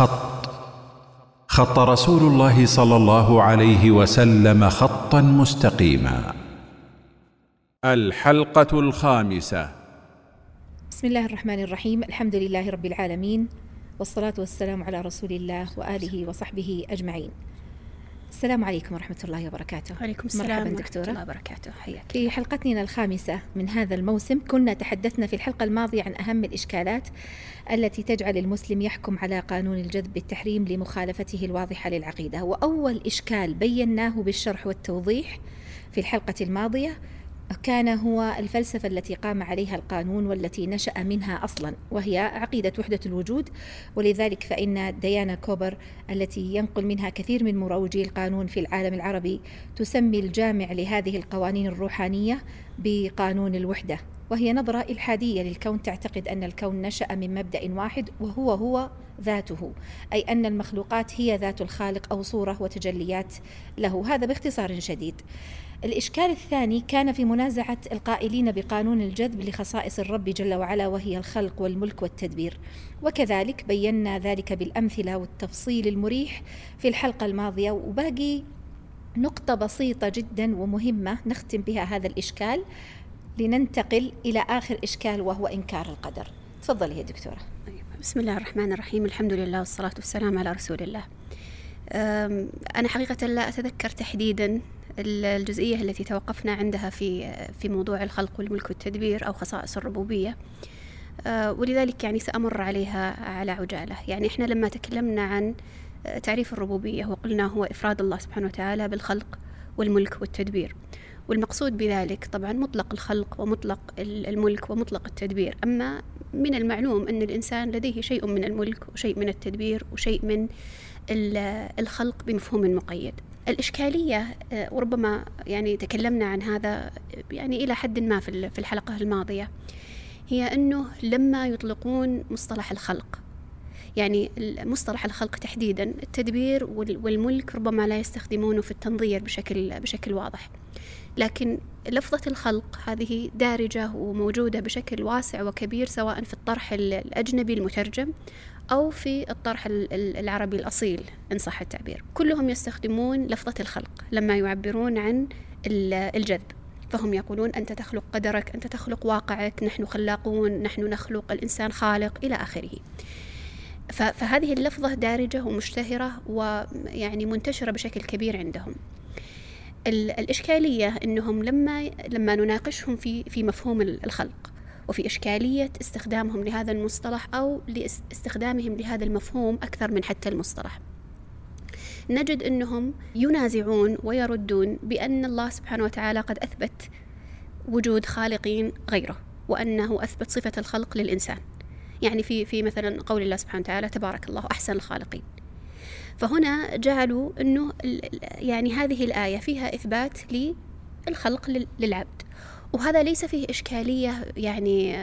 خط. خط رسول الله صلى الله عليه وسلم خطا مستقيما. الحلقة الخامسة. بسم الله الرحمن الرحيم. الحمد لله رب العالمين. والصلاة والسلام على رسول الله وآله وصحبه أجمعين. السلام عليكم ورحمة الله وبركاته. وعليكم السلام مرحبا ورحمة دكتورة. الله وبركاته. حياك في حلقتنا الخامسة من هذا الموسم كنا تحدثنا في الحلقة الماضية عن أهم الإشكالات التي تجعل المسلم يحكم على قانون الجذب بالتحريم لمخالفته الواضحة للعقيدة. وأول إشكال بيناه بالشرح والتوضيح في الحلقة الماضية كان هو الفلسفة التي قام عليها القانون والتي نشأ منها أصلا وهي عقيدة وحدة الوجود. ولذلك فإن ديانا كوبر التي ينقل منها كثير من مروجي القانون في العالم العربي تسمي الجامع لهذه القوانين الروحانية بقانون الوحدة وهي نظرة إلحادية للكون. تعتقد أن الكون نشأ من مبدأ واحد وهو هو ذاته أي أن المخلوقات هي ذات الخالق أو صورة وتجليات له. هذا باختصار شديد. الإشكال الثاني كان في منازعة القائلين بقانون الجذب لخصائص الرب جل وعلا وهي الخلق والملك والتدبير. وكذلك بينا ذلك بالأمثلة والتفصيل المريح في الحلقة الماضية. وباقي نقطة بسيطة جدا ومهمة نختم بها هذا الإشكال لننتقل إلى آخر إشكال وهو إنكار القدر. تفضلي يا دكتورة. بسم الله الرحمن الرحيم. الحمد لله والصلاة والسلام على رسول الله. أنا حقيقة لا أتذكر تحديدا الجزئية التي توقفنا عندها في في موضوع الخلق والملك والتدبير أو خصائص الربوبية. أه، ولذلك يعني سأمر عليها على عجالة. يعني إحنا لما تكلمنا عن تعريف الربوبية وقلنا هو إفراد الله سبحانه وتعالى بالخلق والملك والتدبير. والمقصود بذلك طبعا مطلق الخلق ومطلق الملك ومطلق التدبير. أما من المعلوم أن الإنسان لديه شيء من الملك وشيء من التدبير وشيء من الخلق بمفهوم مقيد. الإشكالية آه، وربما يعني تكلمنا عن هذا يعني إلى حد ما في الحلقة الماضية هي أنه لما يطلقون مصطلح الخلق يعني مصطلح الخلق تحديدا التدبير والملك ربما لا يستخدمونه في التنظير بشكل بشكل واضح. لكن لفظة الخلق هذه دارجة وموجودة بشكل واسع وكبير سواء في الطرح الأجنبي المترجم أو في الطرح العربي الأصيل إن صح التعبير. كلهم يستخدمون لفظة الخلق لما يعبرون عن الجذب. فهم يقولون أنت تخلق قدرك أنت تخلق واقعك نحن خلاقون نحن نخلق الإنسان خالق إلى آخره. فهذه اللفظة دارجة ومشتهرة ويعني منتشرة بشكل كبير عندهم. الإشكالية أنهم لما لما نناقشهم في في مفهوم الخلق وفي إشكالية استخدامهم لهذا المصطلح أو لاستخدامهم لهذا المفهوم أكثر من حتى المصطلح. نجد أنهم ينازعون ويردون بأن الله سبحانه وتعالى قد أثبت وجود خالقين غيره وأنه أثبت صفة الخلق للإنسان. يعني في في مثلا قول الله سبحانه وتعالى تبارك الله أحسن الخالقين. فهنا جعلوا أنه يعني هذه الآية فيها إثبات للخلق للعبد. وهذا ليس فيه إشكالية يعني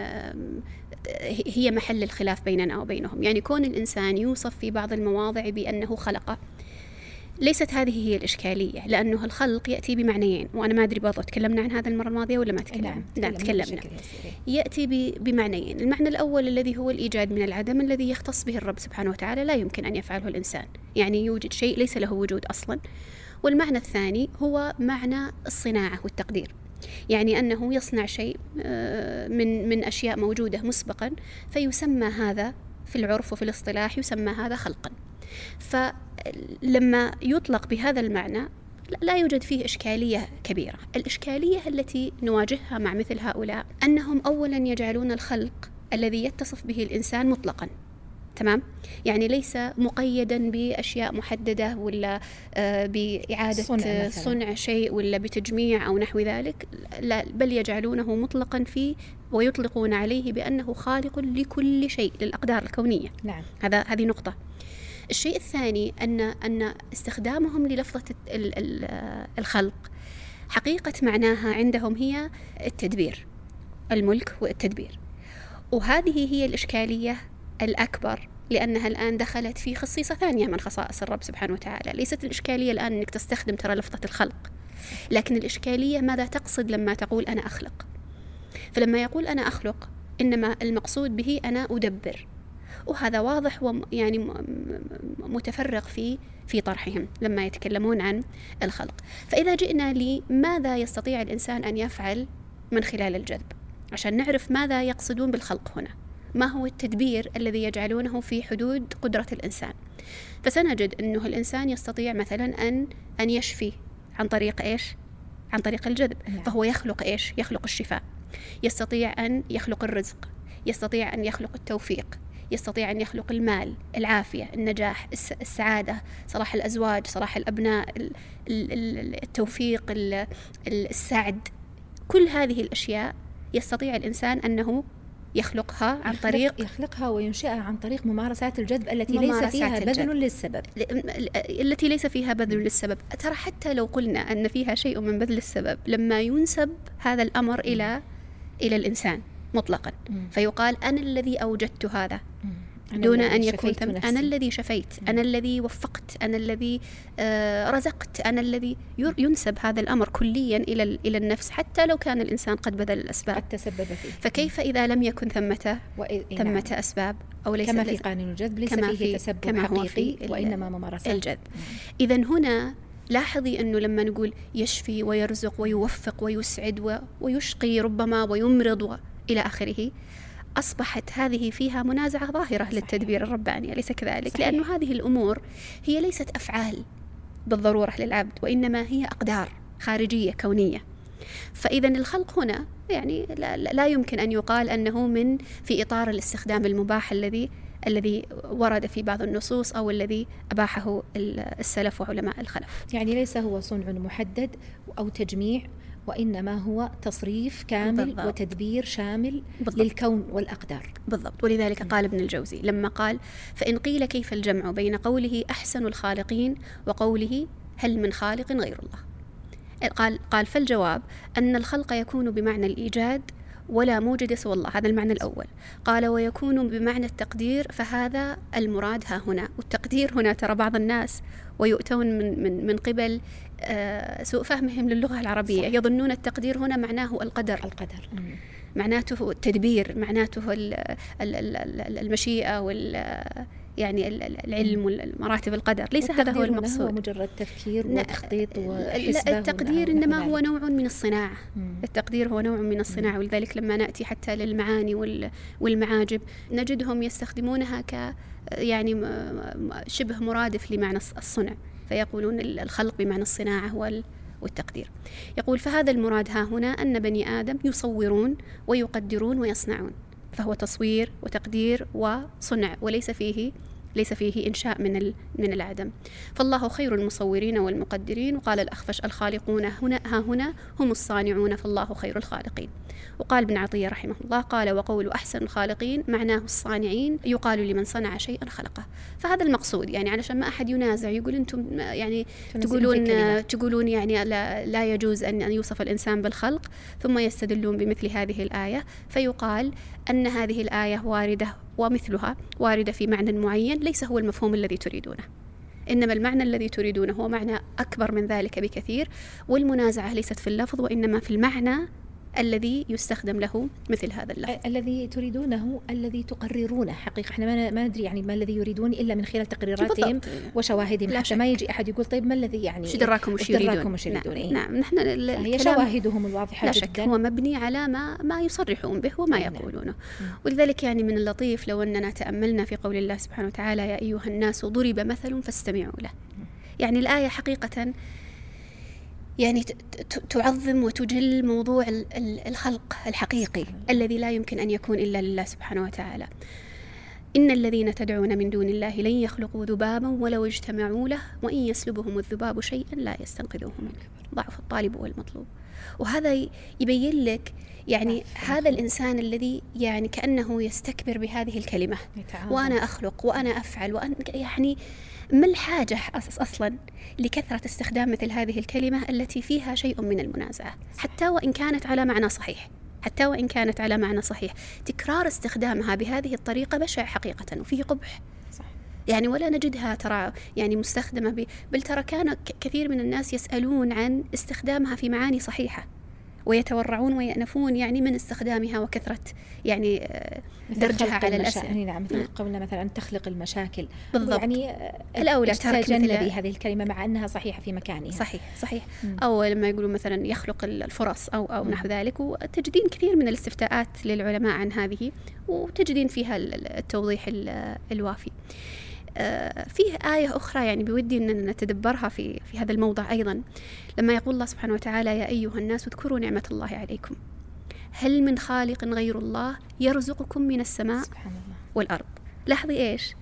هي محل الخلاف بيننا وبينهم. يعني كون الإنسان يوصف في بعض المواضع بأنه خلقه ليست هذه هي الإشكالية لأنه الخلق يأتي بمعنيين وأنا ما أدري برضو تكلمنا عن هذا المرة الماضية ولا ما تكلمنا؟ نعم, نعم تكلمنا. يأتي بمعنيين. المعنى الأول الذي هو الإيجاد من العدم الذي يختص به الرب سبحانه وتعالى لا يمكن أن يفعله الإنسان. يعني يوجد شيء ليس له وجود أصلا. والمعنى الثاني هو معنى الصناعة والتقدير. يعني أنه يصنع شيء آه، من من أشياء موجودة مسبقا فيسمى هذا في العرف وفي الاصطلاح يسمى هذا خلقا. فلما يطلق بهذا المعنى لا يوجد فيه إشكالية كبيرة. الإشكالية التي نواجهها مع مثل هؤلاء أنهم أولا يجعلون الخلق الذي يتصف به الإنسان مطلقا. تمام؟ يعني ليس مقيدا بأشياء محددة ولا آه، بإعادة صنع, صنع شيء ولا بتجميع أو نحو ذلك لا بل يجعلونه مطلقا في ويطلقون عليه بأنه خالق لكل شيء للأقدار الكونية. نعم. هذا هذه نقطة. الشيء الثاني أن أن استخدامهم للفظة الخلق. حقيقة معناها عندهم هي التدبير الملك والتدبير. وهذه هي الإشكالية الأكبر. لأنها الآن دخلت في خصيصة ثانية من خصائص الرب سبحانه وتعالى. ليست الإشكالية الآن أنك تستخدم ترى لفظة الخلق لكن الإشكالية ماذا تقصد لما تقول أنا أخلق؟ فلما يقول أنا أخلق إنما المقصود به أنا أدبر. وهذا واضح ويعني متفرق في في طرحهم لما يتكلمون عن الخلق. فإذا جئنا لماذا يستطيع الإنسان أن يفعل من خلال الجذب؟ عشان نعرف ماذا يقصدون بالخلق هنا. ما هو التدبير الذي يجعلونه في حدود قدرة الإنسان فسنجد أنه الإنسان يستطيع مثلا أن أن يشفي عن طريق إيش؟ عن طريق الجذب نعم. فهو يخلق إيش؟ يخلق الشفاء يستطيع أن يخلق الرزق يستطيع أن يخلق التوفيق يستطيع أن يخلق المال العافية النجاح السعادة صلاح الأزواج صلاح الأبناء التوفيق السعد كل هذه الأشياء يستطيع الإنسان أنه يخلقها عن طريق يخلقها وينشئها عن طريق ممارسات الجذب التي ليس فيها بذل للسبب. التي ليس فيها بذل للسبب. ترى حتى لو قلنا أن فيها شيء من بذل السبب لما ينسب هذا الأمر إلى إلى الإنسان مطلقا فيقال أنا الذي أوجدت هذا. دون أن يكون ثم أنا الذي شفيت أنا الذي وفقت أنا الذي آه رزقت أنا الذي ينسب هذا الأمر كليا إلى إلى النفس حتى لو كان الإنسان قد بذل الأسباب. قد تسبب فيه. فكيف إذا لم يكن ثمة؟ ثمة نعم. أسباب أو ليس كما في قانون الجذب ليس كما فيه تسبب كما حقيقي هو وإنما ممارسات الجذب. إذا هنا لاحظي أنه لما نقول يشفي ويرزق ويوفق ويسعد ويشقي ربما ويمرض إلى آخره أصبحت هذه فيها منازعة ظاهرة. للتدبير الرباني أليس كذلك؟ صحيح. لأن هذه الأمور هي ليست أفعال بالضرورة للعبد وإنما هي أقدار خارجية كونية فإذا الخلق هنا يعني لا, لا يمكن أن يقال أنه من في إطار الاستخدام المباح الذي الذي ورد في بعض النصوص أو الذي أباحه السلف وعلماء الخلف يعني ليس هو صنع محدد أو تجميع وإنما هو تصريف كامل بالضبط. وتدبير شامل بالضبط. للكون والأقدار. بالضبط. ولذلك قال ابن الجوزي لما قال فإن قيل كيف الجمع بين قوله أحسن الخالقين وقوله هل من خالق غير الله. قال قال فالجواب أن الخلق يكون بمعنى الإيجاد ولا موجد سوى الله. هذا المعنى الأول. قال ويكون بمعنى التقدير فهذا المراد ها هنا. والتقدير هنا ترى بعض الناس ويؤتون من, من, من قبل سوء فهمهم للغة العربية. صح. يظنون التقدير هنا معناه القدر. القدر. معناته التدبير معناته المشيئة وال يعني العلم ومراتب القدر. ليس هذا هو المقصود. هو مجرد تفكير وتخطيط وحسبة التقدير إنما هو نوع من الصناعة. التقدير هو نوع من الصناعة ولذلك لما نأتي حتى للمعاني والمعاجب نجدهم يستخدمونها ك يعني شبه مرادف لمعنى الصنع. فيقولون الخلق بمعنى الصناعة والتقدير. يقول فهذا المراد ها هنا أن بني آدم يصورون ويقدرون ويصنعون فهو تصوير وتقدير وصنع وليس فيه ليس فيه إنشاء من من العدم. فالله خير المصورين والمقدرين. وقال الأخفش الخالقون هنا ها هنا هم الصانعون فالله خير الخالقين. وقال ابن عطية رحمه الله قال وقول أحسن الخالقين معناه الصانعين يقال لمن صنع شيئا خلقه. فهذا المقصود يعني علشان ما أحد ينازع يقول أنتم يعني تقولون تقولون يعني لا, لا يجوز أن يوصف الإنسان بالخلق ثم يستدلون بمثل هذه الآية. فيقال أن هذه الآية واردة ومثلها واردة في معنى معين ليس هو المفهوم الذي تريدونه. إنما المعنى الذي تريدونه هو معنى أكبر من ذلك بكثير والمنازعة ليست في اللفظ وإنما في المعنى الذي يستخدم له مثل هذا اللفظ. الذي تريدونه الذي تقررونه. حقيقة إحنا ما ندري يعني ما الذي يريدون إلا من خلال تقريراتهم وشواهدهم. حتى ما يجي أحد يقول طيب ما الذي يعني شو دراكم وش يريدون؟ وش يريدون؟ نعم, إيه؟ نعم. نحن هي شواهدهم الواضحة لا شك هو مبني على ما ما يصرحون به وما نعم. يقولونه. ولذلك يعني من اللطيف لو أننا تأملنا في قول الله سبحانه وتعالى يا أيها الناس ضرب مثل فاستمعوا له. يعني الآية حقيقة يعني تعظم وتجل موضوع الخلق الحقيقي الذي لا يمكن أن يكون إلا لله سبحانه وتعالى. إن الذين تدعون من دون الله لن يخلقوا ذبابا ولو اجتمعوا له وإن يسلبهم الذباب شيئا لا يستنقذوه منه. ضعف الطالب والمطلوب. وهذا يبين لك يعني هذا الإنسان الذي يعني كأنه يستكبر بهذه الكلمة وأنا أخلق وأنا أفعل وأنا يعني ما الحاجة أصلا لكثرة استخدام مثل هذه الكلمة التي فيها شيء من المنازعة؟ حتى وإن كانت على معنى صحيح حتى وإن كانت على معنى صحيح تكرار استخدامها بهذه الطريقة بشع حقيقة وفيه قبح. يعني ولا نجدها ترى يعني مستخدمة بل ترى كان كثير من الناس يسألون عن استخدامها في معاني صحيحة. ويتورعون ويأنفون يعني من استخدامها وكثرة يعني آه، درجها على الأسئلة. نعم مثل قولنا مثلا تخلق المشاكل. بالضبط. يعني آه، الأولى تجنبي هذه الكلمة مع أنها صحيحة في مكانها. صحيح صحيح. مم. أو لما يقولون مثلا يخلق الفرص أو أو نحو ذلك وتجدين كثير من الاستفتاءات للعلماء عن هذه وتجدين فيها التوضيح الوافي. فيه آية أخرى يعني بودي أن نتدبرها في في هذا الموضع أيضا. لما يقول الله سبحانه وتعالى يا أيها الناس اذكروا نعمة الله عليكم. هل من خالق غير الله يرزقكم من السماء سبحان الله. والأرض؟ لاحظي إيش؟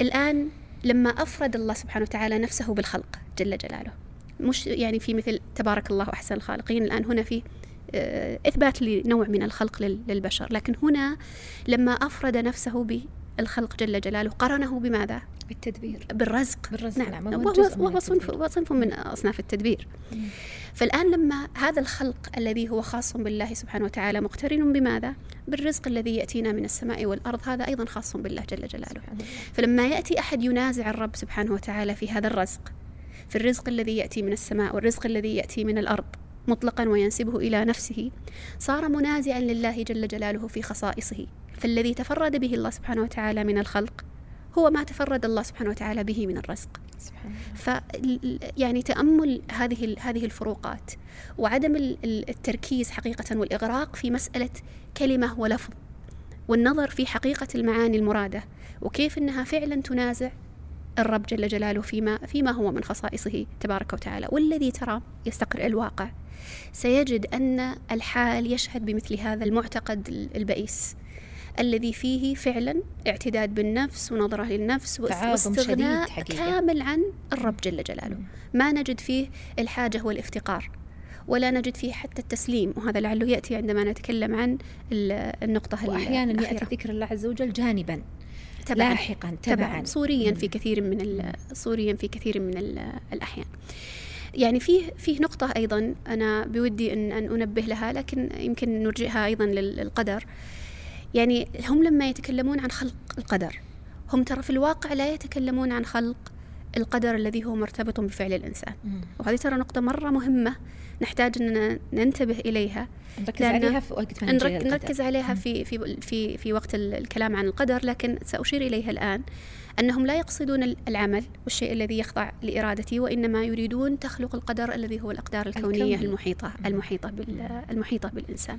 الآن لما أفرد الله سبحانه وتعالى نفسه بالخلق جل جلاله. مش يعني في مثل تبارك الله أحسن الخالقين. الآن هنا في آه، إثبات لنوع من الخلق للبشر. لكن هنا لما أفرد نفسه بالخلق جل جلاله قرنه بماذا؟ بالتدبير. بالرزق. بالرزق. نعم, نعم. وهو صنف وصنف من أصناف التدبير. مم. فالآن لما هذا الخلق الذي هو خاص بالله سبحانه وتعالى مقترن بماذا؟ بالرزق الذي يأتينا من السماء والأرض هذا أيضا خاص بالله جل جلاله. فلما يأتي أحد ينازع الرب سبحانه وتعالى في هذا الرزق في الرزق الذي يأتي من السماء والرزق الذي يأتي من الأرض مطلقا وينسبه إلى نفسه صار منازعا لله جل جلاله في خصائصه. فالذي تفرد به الله سبحانه وتعالى من الخلق هو ما تفرد الله سبحانه وتعالى به من الرزق. سبحان الله. ف يعني تأمل هذه هذه الفروقات وعدم التركيز حقيقة والإغراق في مسألة كلمة ولفظ والنظر في حقيقة المعاني المرادة وكيف إنها فعلا تنازع الرب جل جلاله فيما فيما هو من خصائصه تبارك وتعالى. والذي ترى يستقر الواقع سيجد أن الحال يشهد بمثل هذا المعتقد البئيس. الذي فيه فعلا اعتداد بالنفس ونظرة للنفس واستغناء كامل عن الرب جل جلاله. ما نجد فيه الحاجة والافتقار ولا نجد فيه حتى التسليم وهذا لعله يأتي عندما نتكلم عن النقطة وأحيانا يأتي ذكر الله عز وجل جانبا تبعا لاحقا تبعا. صوريا في كثير من صوريا في كثير من الأحيان. يعني فيه فيه نقطة أيضا أنا بودي أن, أن أنبه لها لكن يمكن نرجئها أيضا للقدر. يعني هم لما يتكلمون عن خلق القدر هم ترى في الواقع لا يتكلمون عن خلق القدر الذي هو مرتبط بفعل الإنسان. وهذه ترى نقطة مرة مهمة نحتاج أن ننتبه إليها. نركز عليها في وقت ما نركز عليها في في في في وقت الكلام عن القدر لكن سأشير إليها الآن. أنهم لا يقصدون العمل والشيء الذي يخضع لإرادتي وإنما يريدون تخلق القدر الذي هو الأقدار الكونية الكوني. المحيطة المحيطة المحيطة بالإنسان.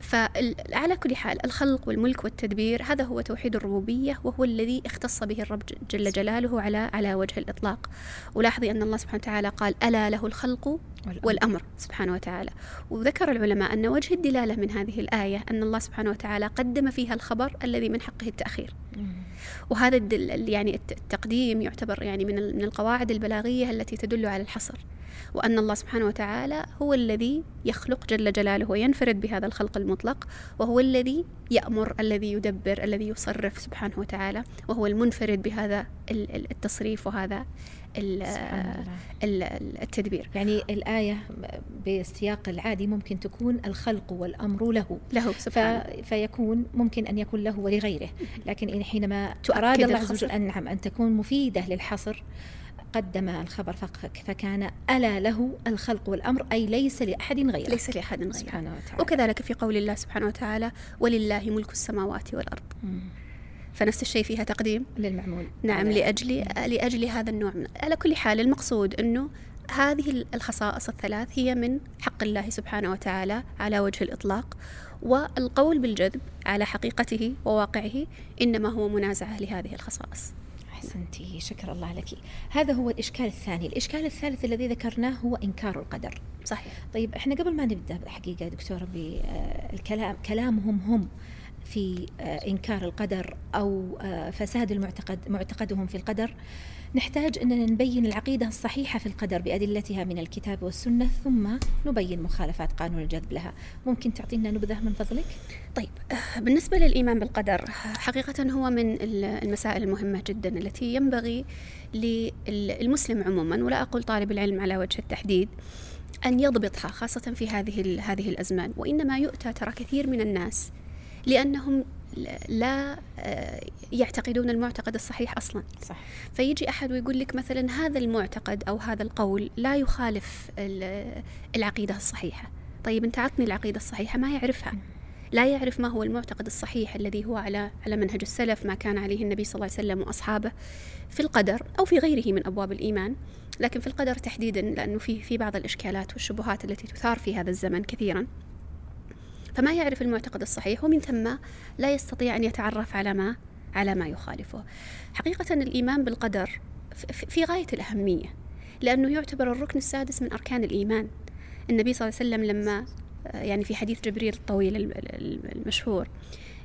فعلى كل حال الخلق والملك والتدبير هذا هو توحيد الربوبية وهو الذي اختص به الرب جل جلاله على على وجه الإطلاق. ولاحظي أن الله سبحانه وتعالى قال ألا له الخلق والأمر. سبحانه وتعالى. وذكر العلماء أن وجه الدلالة من هذه الآية أن الله سبحانه وتعالى قدم فيها الخبر الذي من حقه التأخير. وهذا يعني التقديم يعتبر يعني من من القواعد البلاغية التي تدل على الحصر. وأن الله سبحانه وتعالى هو الذي يخلق جل جلاله وينفرد بهذا الخلق المطلق وهو الذي يأمر الذي يدبر الذي يصرف سبحانه وتعالى وهو المنفرد بهذا التصريف وهذا التدبير. يعني الآية بالسياق العادي ممكن تكون الخلق والأمر له. له سبحانه فيكون ممكن أن يكون له ولغيره. لكن حينما أراد الله عز وجل أن نعم أن تكون مفيدة للحصر قدم الخبر فكان ألا له الخلق والأمر أي ليس لأحد غيره. ليس لأحد غيره. سبحانه وتعالى. وكذلك في قول الله سبحانه وتعالى ولله ملك السماوات والأرض. مم. فنفس الشيء فيها تقديم. للمعمول. نعم لأجل لأجل هذا النوع. من على كل حال المقصود أنه هذه الخصائص الثلاث هي من حق الله سبحانه وتعالى على وجه الإطلاق والقول بالجذب على حقيقته وواقعه إنما هو منازعة لهذه الخصائص. أحسنتي شكر الله لك. هذا هو الإشكال الثاني. الإشكال الثالث الذي ذكرناه هو إنكار القدر. صحيح. طيب إحنا قبل ما نبدأ حقيقة دكتورة بالكلام كلامهم هم في إنكار القدر أو فساد المعتقد معتقدهم في القدر. نحتاج أننا نبين العقيدة الصحيحة في القدر بأدلتها من الكتاب والسنة ثم نبين مخالفات قانون الجذب لها ممكن تعطينا نبذة من فضلك؟ طيب بالنسبة للإيمان بالقدر حقيقة هو من المسائل المهمة جدا التي ينبغي للمسلم عموما ولا أقول طالب العلم على وجه التحديد أن يضبطها خاصة في هذه هذه الأزمان وإنما يؤتى ترى كثير من الناس لأنهم لا آه، يعتقدون المعتقد الصحيح أصلا. صح. فيجي أحد ويقول لك مثلا هذا المعتقد أو هذا القول لا يخالف العقيدة الصحيحة. طيب أنت عطني العقيدة الصحيحة ما يعرفها. لا يعرف ما هو المعتقد الصحيح الذي هو على على منهج السلف ما كان عليه النبي صلى الله عليه وسلم وأصحابه في القدر أو في غيره من أبواب الإيمان. لكن في القدر تحديدا لأنه في في بعض الإشكالات والشبهات التي تثار في هذا الزمن كثيرا. فما يعرف المعتقد الصحيح ومن ثم لا يستطيع أن يتعرف على ما على ما يخالفه. حقيقة الإيمان بالقدر في غاية الأهمية لأنه يعتبر الركن السادس من أركان الإيمان. النبي صلى الله عليه وسلم لما يعني في حديث جبريل الطويل المشهور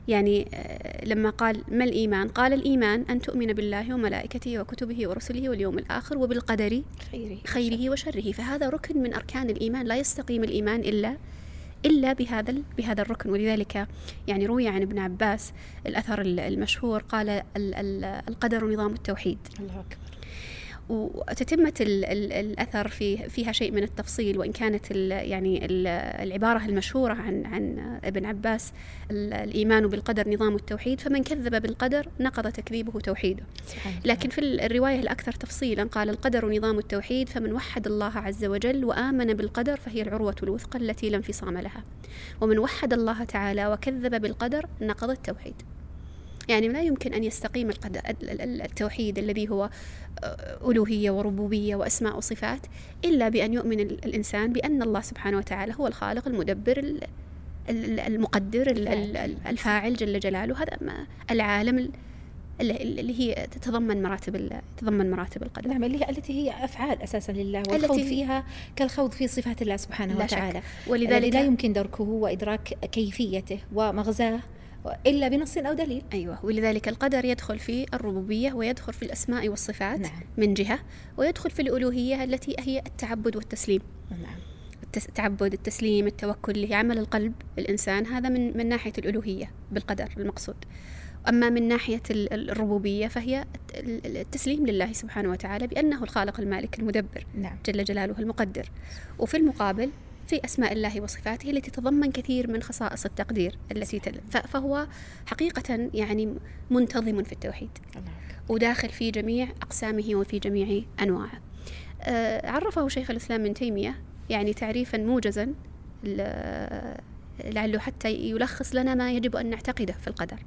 يعني آه، لما قال ما الإيمان؟ قال الإيمان أن تؤمن بالله وملائكته وكتبه ورسله واليوم الآخر وبالقدر خيره, خيره وشره. فهذا ركن من أركان الإيمان. لا يستقيم الإيمان إلا إلا بهذا بهذا الركن. ولذلك يعني روي عن ابن عباس الأثر المشهور قال القدر نظام التوحيد. الله أكبر. وتتمة الأثر في فيها شيء من التفصيل وإن كانت ال يعني ال العبارة المشهورة عن عن ابن عباس الإيمان بالقدر نظام التوحيد فمن كذب بالقدر نقض تكذيبه توحيده. لكن في الرواية الأكثر تفصيلا قال القدر نظام التوحيد فمن وحد الله عز وجل وآمن بالقدر فهي العروة الوثقى التي لا انفصام لها. ومن وحد الله تعالى وكذب بالقدر نقض التوحيد. يعني لا يمكن أن يستقيم التوحيد الذي هو آه، ألوهية وربوبية وأسماء وصفات إلا بأن يؤمن الإنسان بأن الله سبحانه وتعالى هو الخالق المدبر المقدر الفاعل. جل جلاله. هذا العالم اللي هي تتضمن مراتب تتضمن مراتب القدر. نعم اللي هي التي هي أفعال أساسا لله والخوض فيها كالخوض في صفات الله سبحانه وتعالى. ولذلك لا يمكن دركه وادراك كيفيته ومغزاه. إلا بنص أو دليل أيوة ولذلك القدر يدخل في الربوبية ويدخل في الأسماء والصفات نعم. من جهة ويدخل في الألوهية التي هي التعبد والتسليم نعم. التعبد التسليم التوكل لعمل القلب الإنسان هذا من من ناحية الألوهية بالقدر المقصود أما من ناحية الربوبية فهي التسليم لله سبحانه وتعالى بأنه الخالق المالك المدبر نعم. جل جلاله المقدر وفي المقابل في أسماء الله وصفاته التي تتضمن كثير من خصائص التقدير التي تل... فهو حقيقة يعني منتظم في التوحيد وداخل في جميع أقسامه وفي جميع أنواعه. آه عرفه شيخ الإسلام من تيمية يعني تعريفا موجزا لعله حتى يلخص لنا ما يجب أن نعتقده في القدر.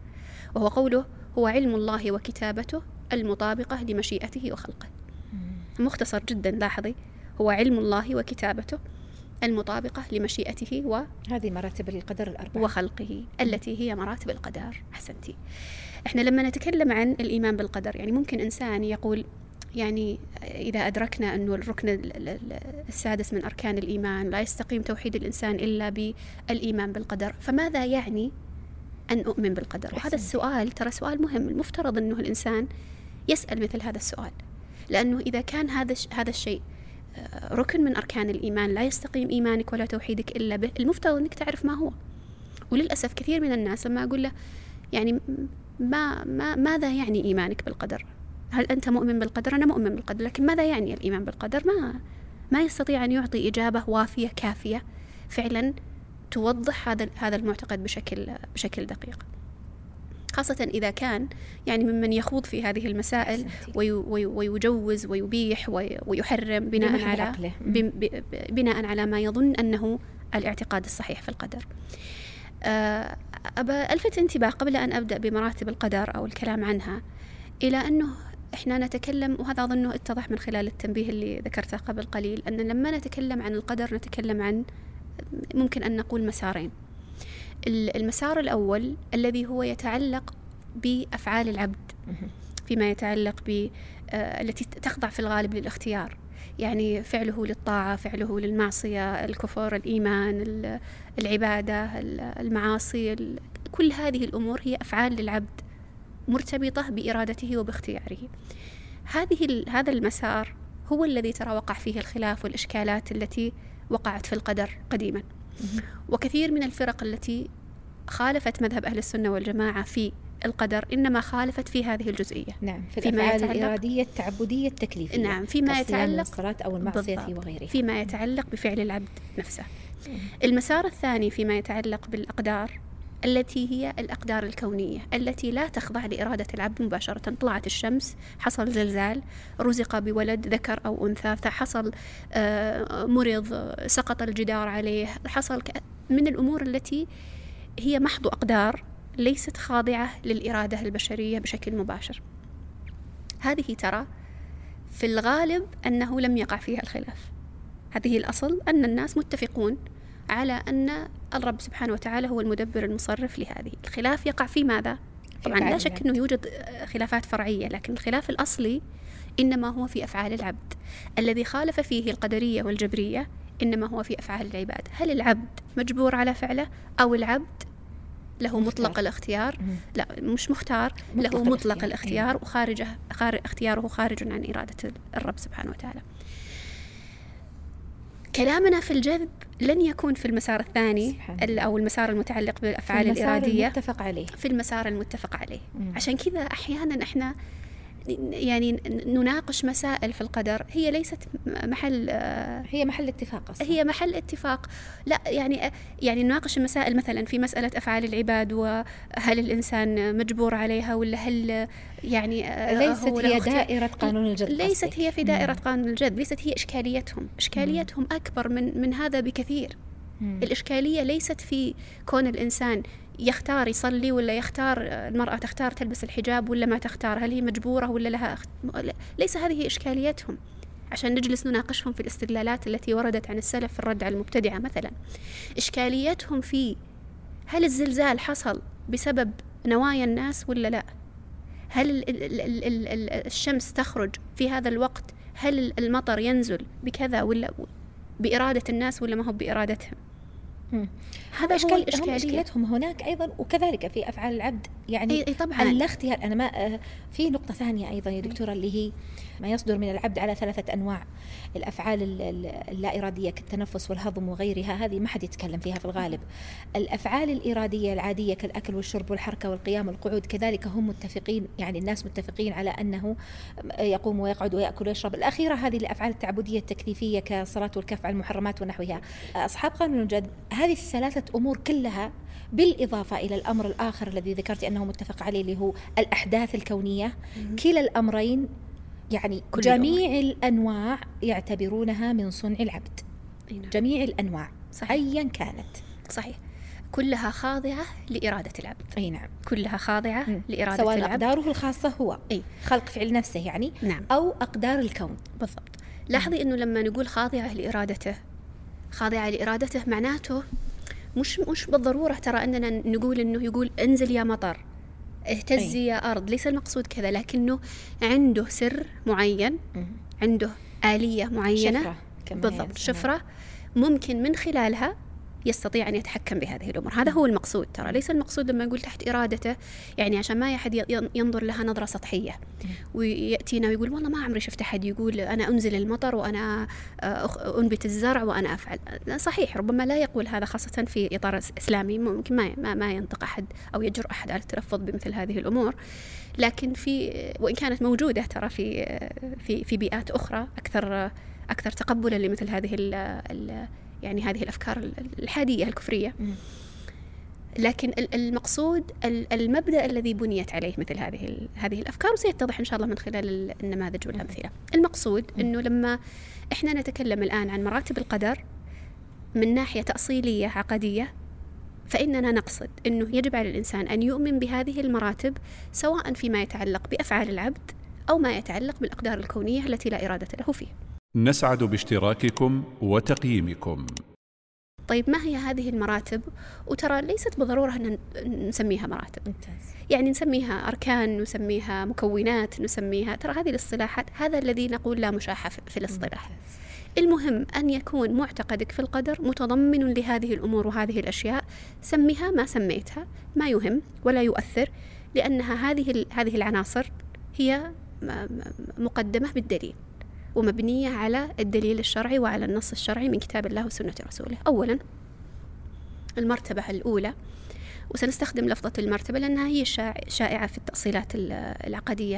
وهو قوله هو علم الله وكتابته المطابقة لمشيئته وخلقه. مختصر جدا لاحظي. هو علم الله وكتابته المطابقة لمشيئته و هذه مراتب القدر الأربعة. وخلقه التي هي مراتب القدر. أحسنتي إحنا لما نتكلم عن الإيمان بالقدر يعني ممكن إنسان يقول يعني إذا أدركنا أنه الركن السادس من أركان الإيمان لا يستقيم توحيد الإنسان إلا بالإيمان بالقدر فماذا يعني أن أؤمن بالقدر؟ وهذا السؤال ترى سؤال مهم المفترض أنه الإنسان يسأل مثل هذا السؤال لأنه إذا كان هذا هذا الشيء ركن من أركان الإيمان لا يستقيم إيمانك ولا توحيدك إلا به. المفترض أنك تعرف ما هو. وللأسف كثير من الناس لما أقول له يعني ما, ما ماذا يعني إيمانك بالقدر؟ هل أنت مؤمن بالقدر؟ أنا مؤمن بالقدر لكن ماذا يعني الإيمان بالقدر؟ ما ما يستطيع أن يعطي إجابة وافية كافية فعلا توضح هذا هذا المعتقد بشكل بشكل دقيق. خاصة إذا كان يعني ممن يخوض في هذه المسائل ويجوز ويبيح ويحرم بناء على بناء على ما يظن أنه الاعتقاد الصحيح في القدر. آه، أبى ألفت انتباه قبل أن أبدأ بمراتب القدر أو الكلام عنها إلى أنه إحنا نتكلم وهذا أظنه اتضح من خلال التنبيه اللي ذكرته قبل قليل أن لما نتكلم عن القدر نتكلم عن ممكن أن نقول مسارين. المسار الأول الذي هو يتعلق بأفعال العبد فيما يتعلق ب آه، التي تخضع في الغالب للاختيار. يعني فعله للطاعة فعله للمعصية الكفر الإيمان العبادة المعاصي كل هذه الأمور هي أفعال للعبد مرتبطة بإرادته وباختياره. هذه هذا المسار هو الذي ترى وقع فيه الخلاف والإشكالات التي وقعت في القدر قديما. وكثير من الفرق التي خالفت مذهب أهل السنة والجماعة في القدر إنما خالفت في هذه الجزئية. نعم في فيما يتعلق الإرادية التعبدية التكليفية نعم فيما يتعلق الصلاة أو المعصية وغيرها. فيما يتعلق بفعل العبد نفسه. المسار الثاني فيما يتعلق بالأقدار التي هي الأقدار الكونية التي لا تخضع لإرادة العبد مباشرة. طلعت الشمس حصل زلزال رزق بولد ذكر أو أنثى حصل آه، مرض سقط الجدار عليه. حصل من الأمور التي هي محض أقدار ليست خاضعة للإرادة البشرية بشكل مباشر. هذه ترى في الغالب أنه لم يقع فيها الخلاف. هذه الأصل أن الناس متفقون على أن الرب سبحانه وتعالى هو المدبر المصرف لهذه. الخلاف يقع في ماذا؟ طبعا لا شك أنه يوجد خلافات فرعية لكن الخلاف الأصلي إنما هو في أفعال العبد. الذي خالف فيه القدرية والجبرية إنما هو في أفعال العباد. هل العبد مجبور على فعله؟ أو العبد له مختار. مطلق الاختيار؟ لا مش مختار مطلق له مطلق الاختيار. إيه. وخارجه خارج اختياره خارج عن إرادة الرب سبحانه وتعالى. كلامنا في الجذب لن يكون في المسار الثاني أو المسار المتعلق بالأفعال في المسار الإرادية. المتفق عليه. في المسار المتفق عليه. مم. عشان كذا أحيانا إحنا يعني نناقش مسائل في القدر. هي ليست محل آه، هي محل اتفاق أصلا. هي محل اتفاق. لا يعني يعني نناقش المسائل مثلا في مسألة أفعال العباد وهل الإنسان مجبور عليها ولا هل يعني آه، ليست هي دائرة قانون الجذب ليست هي في دائرة قانون الجذب ليست هي إشكاليتهم. إشكاليتهم أكبر من من هذا بكثير. مم. الإشكالية ليست في كون الإنسان يختار يصلي ولا يختار المرأة تختار تلبس الحجاب ولا ما تختار؟ هل هي مجبورة ولا لها أخت... ليس هذه إشكاليتهم. عشان نجلس نناقشهم في الاستدلالات التي وردت عن السلف في الرد على المبتدعة مثلا. إشكاليتهم في هل الزلزال حصل بسبب نوايا الناس ولا لا؟ هل ال ال ال ال ال الشمس تخرج في هذا الوقت؟ هل المطر ينزل بكذا ولا بإرادة الناس ولا ما هو بإرادتهم؟ هذا هو الإشكالية إشكاليتهم هناك أيضا وكذلك في أفعال العبد. يعني أي طبعا. الاختيار أنا ما آه، في نقطة ثانية أيضا يا دكتورة اللي هي ما يصدر من العبد على ثلاثة أنواع. الأفعال اللا إرادية كالتنفس والهضم وغيرها هذه ما حد يتكلم فيها في الغالب. الأفعال الإرادية العادية كالأكل والشرب والحركة والقيام والقعود كذلك هم متفقين يعني الناس متفقين على أنه يقوم ويقعد ويأكل ويشرب. الأخيرة هذه الأفعال التعبدية التكليفية كالصلاة والكف على المحرمات ونحوها. أصحاب قانون الجد هذه الثلاثة أمور كلها بالإضافة إلى الأمر الآخر الذي ذكرت أنه متفق عليه اللي هو الأحداث الكونية كلا الأمرين يعني كل جميع الأمر. الأنواع يعتبرونها من صنع العبد نعم. جميع الأنواع صحيح. أيا كانت صحيح كلها خاضعة لإرادة العبد أي نعم كلها خاضعة م. لإرادة سواء العبد سواء أقداره الخاصة هو أي. خلق فعل نفسه يعني نعم. أو أقدار الكون بالضبط لاحظي أنه لما نقول خاضعة لإرادته خاضعة لإرادته معناته مش مش بالضرورة ترى أننا نقول أنه يقول انزل يا مطر اهتزي يا أرض. ليس المقصود كذا لكنه عنده سر معين عنده آلية معينة. شفرة بالضبط شفرة ممكن من خلالها يستطيع أن يتحكم بهذه الأمور. هذا هو المقصود ترى. ليس المقصود لما يقول تحت إرادته يعني عشان ما أحد ينظر لها نظرة سطحية. ويأتينا ويقول والله ما عمري شفت أحد يقول أنا أنزل المطر وأنا آه، أنبت الزرع وأنا أفعل. صحيح ربما لا يقول هذا خاصة في إطار إسلامي. ممكن ما ما ينطق أحد أو يجر أحد على التلفظ بمثل هذه الأمور. لكن في وإن كانت موجودة ترى في في في بيئات أخرى أكثر أكثر تقبلا لمثل هذه ال يعني هذه الأفكار الحادية الكفرية لكن المقصود المبدأ الذي بنيت عليه مثل هذه هذه الأفكار وسيتضح إن شاء الله من خلال النماذج والأمثلة. المقصود إنه لما إحنا نتكلم الآن عن مراتب القدر من ناحية تأصيلية عقدية فإننا نقصد إنه يجب على الإنسان أن يؤمن بهذه المراتب سواء فيما يتعلق بأفعال العبد أو ما يتعلق بالأقدار الكونية التي لا إرادة له فيه. نسعد باشتراككم وتقييمكم. طيب ما هي هذه المراتب؟ وترى ليست بالضرورة أن نسميها مراتب. ممتاز. يعني نسميها أركان نسميها مكونات نسميها ترى هذه الاصطلاحات هذا الذي نقول لا مشاحة في الاصطلاح. ممتاز. المهم أن يكون معتقدك في القدر متضمن لهذه الأمور وهذه الأشياء سميها ما سميتها ما يهم ولا يؤثر لأنها هذه هذه العناصر هي مقدمة بالدليل. ومبنية على الدليل الشرعي وعلى النص الشرعي من كتاب الله وسنة رسوله. أولا المرتبة الأولى وسنستخدم لفظة المرتبة لأنها هي شائعة في التأصيلات العقدية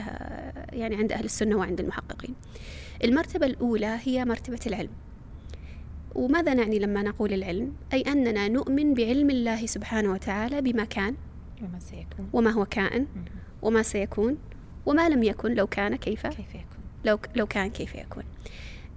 يعني عند أهل السنة وعند المحققين. المرتبة الأولى هي مرتبة العلم. وماذا نعني لما نقول العلم؟ أي أننا نؤمن بعلم الله سبحانه وتعالى بما كان وما سيكون. وما هو كائن وما سيكون وما لم يكن لو كان كيف؟ كيف يكون؟ لو لو كان كيف يكون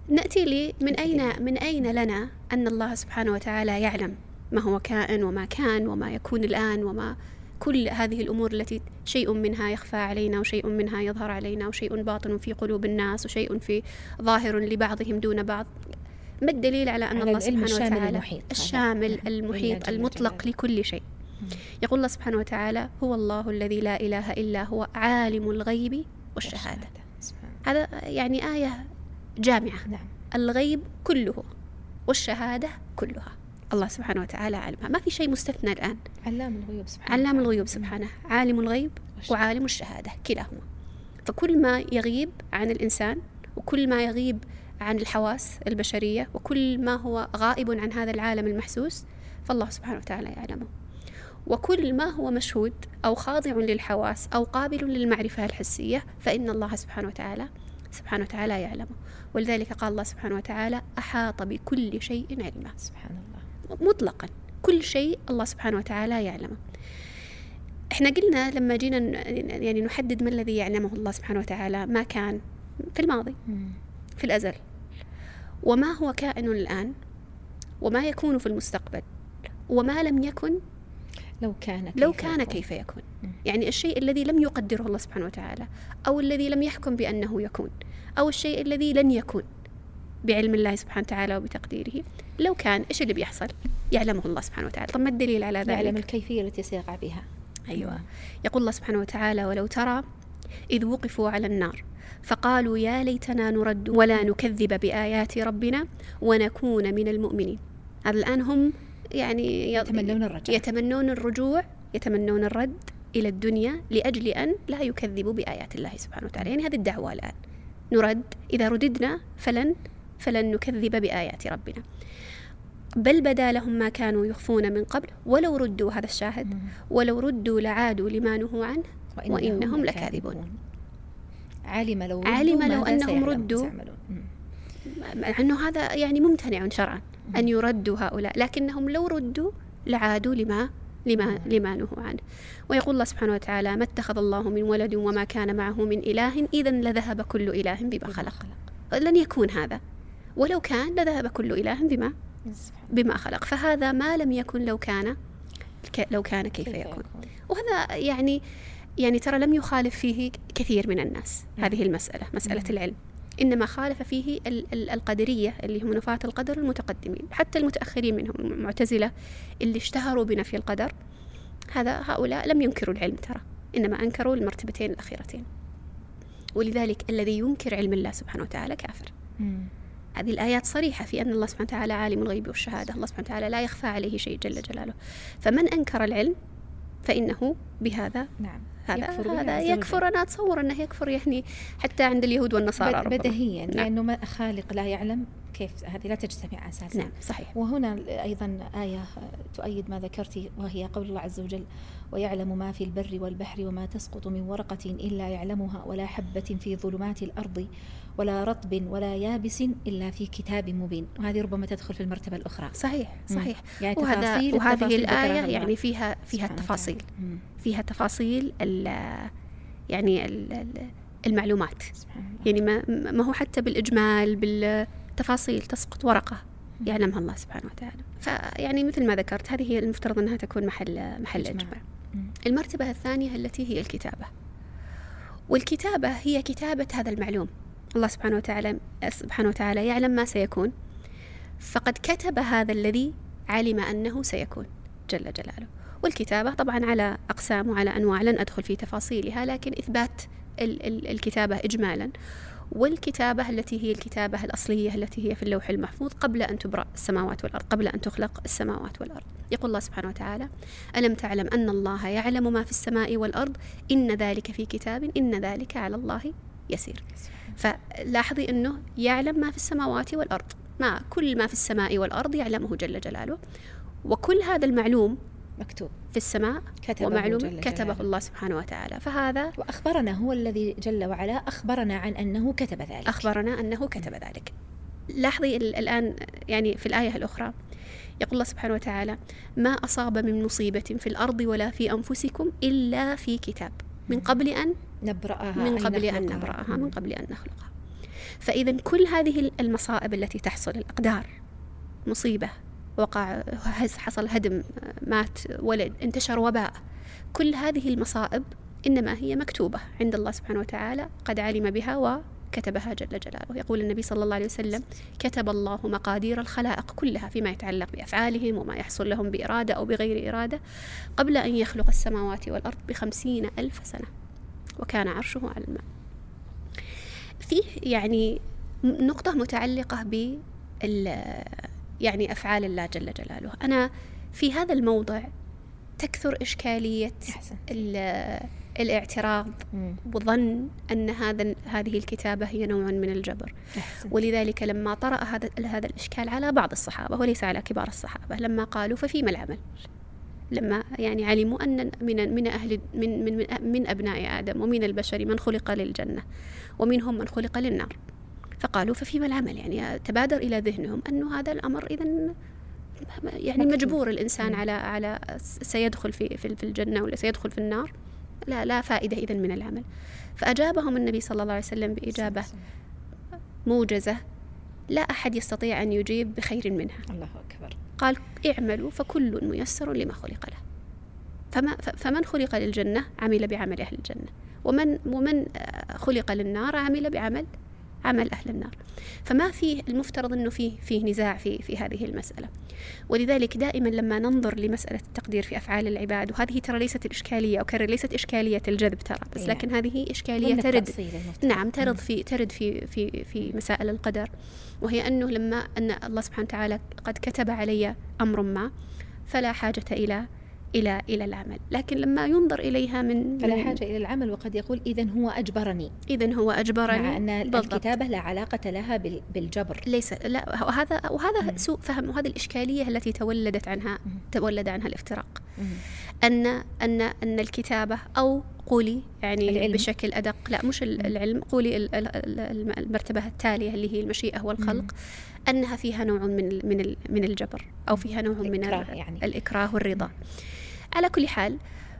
نأتي لي من أين من أين لنا أن الله سبحانه وتعالى يعلم ما هو كائن وما كان وما يكون الآن وما كل هذه الأمور التي شيء منها يخفى علينا وشيء منها يظهر علينا وشيء باطن في قلوب الناس وشيء في ظاهر لبعضهم دون بعض ما الدليل على أن على الله سبحانه الشامل وتعالى المحيط. الشامل نعم. المحيط المطلق. لكل شيء يقول الله سبحانه وتعالى هو الله الذي لا إله إلا هو عالم الغيب والشهادة هذا يعني آية جامعة. نعم. الغيب كله والشهادة كلها. الله سبحانه وتعالى علمها. ما في شيء مستثنى الآن. علام الغيوب سبحانه علام. الغيوب سبحانه. عالم الغيب. وعالم الشهادة كلاهما. فكل ما يغيب عن الإنسان وكل ما يغيب عن الحواس البشرية وكل ما هو غائب عن هذا العالم المحسوس فالله سبحانه وتعالى يعلمه. وكل ما هو مشهود أو خاضع للحواس أو قابل للمعرفة الحسية فإن الله سبحانه وتعالى سبحانه وتعالى يعلمه. ولذلك قال الله سبحانه وتعالى أحاط بكل شيء علما. سبحان الله. مطلقا كل شيء الله سبحانه وتعالى يعلمه. إحنا قلنا لما جينا يعني نحدد ما الذي يعلمه الله سبحانه وتعالى ما كان في الماضي. في الأزل. وما هو كائن الآن؟ وما يكون في المستقبل؟ وما لم يكن لو كان كيف لو كان يكون. كيف يكون. يعني الشيء الذي لم يقدره الله سبحانه وتعالى أو الذي لم يحكم بأنه يكون أو الشيء الذي لن يكون بعلم الله سبحانه وتعالى وبتقديره لو كان إيش اللي بيحصل؟ يعلمه الله سبحانه وتعالى. طب ما الدليل على يعلم ذلك؟ الكيفية التي سيقع بها. أيوة. يقول الله سبحانه وتعالى ولو ترى إذ وقفوا على النار فقالوا يا ليتنا نرد ولا نكذب بآيات ربنا ونكون من المؤمنين. هذا الآن هم يعني يتمنون الرجاء. يتمنون الرجوع يتمنون الرد إلى الدنيا لأجل أن لا يكذبوا بآيات الله سبحانه وتعالى. يعني هذه الدعوة الآن. نرد. إذا رددنا فلن فلن نكذب بآيات ربنا. بل بدا لهم ما كانوا يخفون من قبل. ولو ردوا هذا الشاهد. ولو ردوا لعادوا لما نهوا عنه وإنهم لكاذبون. علم لو علم لو أنهم ردوا. أنه هذا يعني ممتنع شرعا أن يردوا هؤلاء لكنهم لو ردوا لعادوا لما لما لما نهوا عنه. ويقول الله سبحانه وتعالى ما اتخذ الله من ولد وما كان معه من إله إذا لذهب كل إله بما خلق. لن يكون هذا. ولو كان لذهب كل إله بما بما خلق. فهذا ما لم يكن لو كان لو كان كيف يكون. وهذا يعني يعني ترى لم يخالف فيه كثير من الناس. هذه المسألة مسألة. العلم. إنما خالف فيه ال- ال- القدرية اللي هم نفاة القدر المتقدمين حتى المتأخرين منهم المعتزلة اللي اشتهروا بنفي القدر. هذا هؤلاء لم ينكروا العلم ترى إنما أنكروا المرتبتين الأخيرتين. ولذلك الذي ينكر علم الله سبحانه وتعالى كافر. مم. هذه الآيات صريحة في أن الله سبحانه وتعالى عالم الغيب والشهادة. الله سبحانه وتعالى لا يخفى عليه شيء جل جلاله. فمن أنكر العلم فإنه بهذا نعم. هذا يكفر هذا. يكفر أنا أتصور أنه يكفر يعني حتى عند اليهود والنصارى. بديهيا نعم. لأنه ما خالق لا يعلم كيف هذه لا تجتمع أساسا. نعم صحيح. وهنا أيضا آية تؤيد ما ذكرت وهي قول الله عز وجل ويعلم ما في البر والبحر وما تسقط من ورقة إلا يعلمها ولا حبة في ظلمات الأرض ولا رطب ولا يابس إلا في كتاب مبين. وهذه ربما تدخل في المرتبة الأخرى. صحيح مم. صحيح. يعني وهذا تفاصيل وهذه الآية يعني فيها فيها التفاصيل. مم. فيها تفاصيل ال- يعني ال- ال- المعلومات. سبحان الله. يعني ما ما هو حتى بالإجمال بالتفاصيل تسقط ورقة يعلمها الله سبحانه وتعالى. فيعني مثل ما ذكرت هذه هي المفترض أنها تكون محل محل إجماع. المرتبة الثانية التي هي الكتابة. والكتابة هي كتابة هذا المعلوم. الله سبحانه وتعالى سبحانه وتعالى يعلم ما سيكون. فقد كتب هذا الذي علم أنه سيكون جل جلاله. والكتابة طبعا على أقسام وعلى أنواع لن أدخل في تفاصيلها لكن إثبات ال- ال- الكتابة إجمالا. والكتابة التي هي الكتابة الأصلية التي هي في اللوح المحفوظ قبل أن تبرأ السماوات والأرض قبل أن تخلق السماوات والأرض. يقول الله سبحانه وتعالى ألم تعلم أن الله يعلم ما في السماء والأرض؟ إن ذلك في كتاب إن ذلك على الله يسير. فلاحظي أنه يعلم ما في السماوات والأرض. ما كل ما في السماء والأرض يعلمه جل جلاله. وكل هذا المعلوم مكتوب. في السماء كتبه ومعلوم جل كتبه جلاله. الله سبحانه وتعالى. فهذا وأخبرنا هو الذي جل وعلا أخبرنا عن أنه كتب ذلك. أخبرنا أنه كتب ذلك. لاحظي الآن يعني في الآية الأخرى. يقول الله سبحانه وتعالى ما أصاب من مصيبة في الأرض ولا في أنفسكم إلا في كتاب. من قبل أن نبرأها. من قبل أن. نبرأها من قبل أن نخلقها. فإذا كل هذه المصائب التي تحصل الأقدار مصيبة وقع حصل هدم مات ولد انتشر وباء. كل هذه المصائب إنما هي مكتوبة عند الله سبحانه وتعالى قد علم بها وكتبها جل جلاله. يقول النبي صلى الله عليه وسلم كتب الله مقادير الخلائق كلها فيما يتعلق بأفعالهم وما يحصل لهم بإرادة أو بغير إرادة قبل أن يخلق السماوات والأرض بخمسين ألف سنة. وكان عرشه على الماء. فيه يعني نقطة متعلقة ب يعني أفعال الله جل جلاله. أنا في هذا الموضع تكثر إشكالية الاعتراض مم. وظن أن هذا هذه الكتابة هي نوع من الجبر. أحسن. ولذلك لما طرأ هذا هذا الإشكال على بعض الصحابة وليس على كبار الصحابة لما قالوا ففيما العمل؟ لما يعني علموا أن من من أهل من من من- من أبناء آدم ومن البشر من خلق للجنة ومنهم من خلق للنار. فقالوا ففيما العمل يعني تبادر إلى ذهنهم أنه هذا الأمر إذا يعني. مجبور الإنسان مم. على على سيدخل في في الجنة ولا سيدخل في النار. لا لا فائدة إذا من العمل. فأجابهم النبي صلى الله عليه وسلم بإجابة موجزة لا أحد يستطيع أن يجيب بخير منها. الله أكبر. قال اعملوا فكل ميسر لما خلق له. فما فمن خلق للجنة عمل بعمل أهل الجنة ومن ومن آه، خلق للنار عمل بعمل عمل أهل النار. فما فيه المفترض أنه فيه فيه نزاع في في هذه المسألة. ولذلك دائما لما ننظر لمسألة التقدير في أفعال العباد وهذه ترى ليست الإشكالية أكرر ليست إشكالية الجذب ترى بس أي لكن هذه إشكالية ترد. نعم ترد. في ترد في في في مسائل القدر. وهي أنه لما أن الله سبحانه وتعالى قد كتب علي أمر ما فلا حاجة إلى إلى إلى العمل لكن لما ينظر إليها من فلا من- حاجة إلى العمل وقد يقول إذا هو أجبرني اذا هو أجبرني مع أن بالضبط. الكتابة لا علاقة لها بال- بالجبر ليس لا وهذا وهذا مم. سوء فهم وهذه الإشكالية التي تولدت عنها مم. تولد عنها الافتراق مم. أن أن أن الكتابة أو قولي يعني العلم. بشكل أدق لا مش. العلم قولي ال- ال- ال- المرتبة التالية اللي هي المشيئة والخلق مم. أنها فيها نوع من من من الجبر أو فيها نوع من الإكراه ال- يعني. الإكراه والرضا على كل حال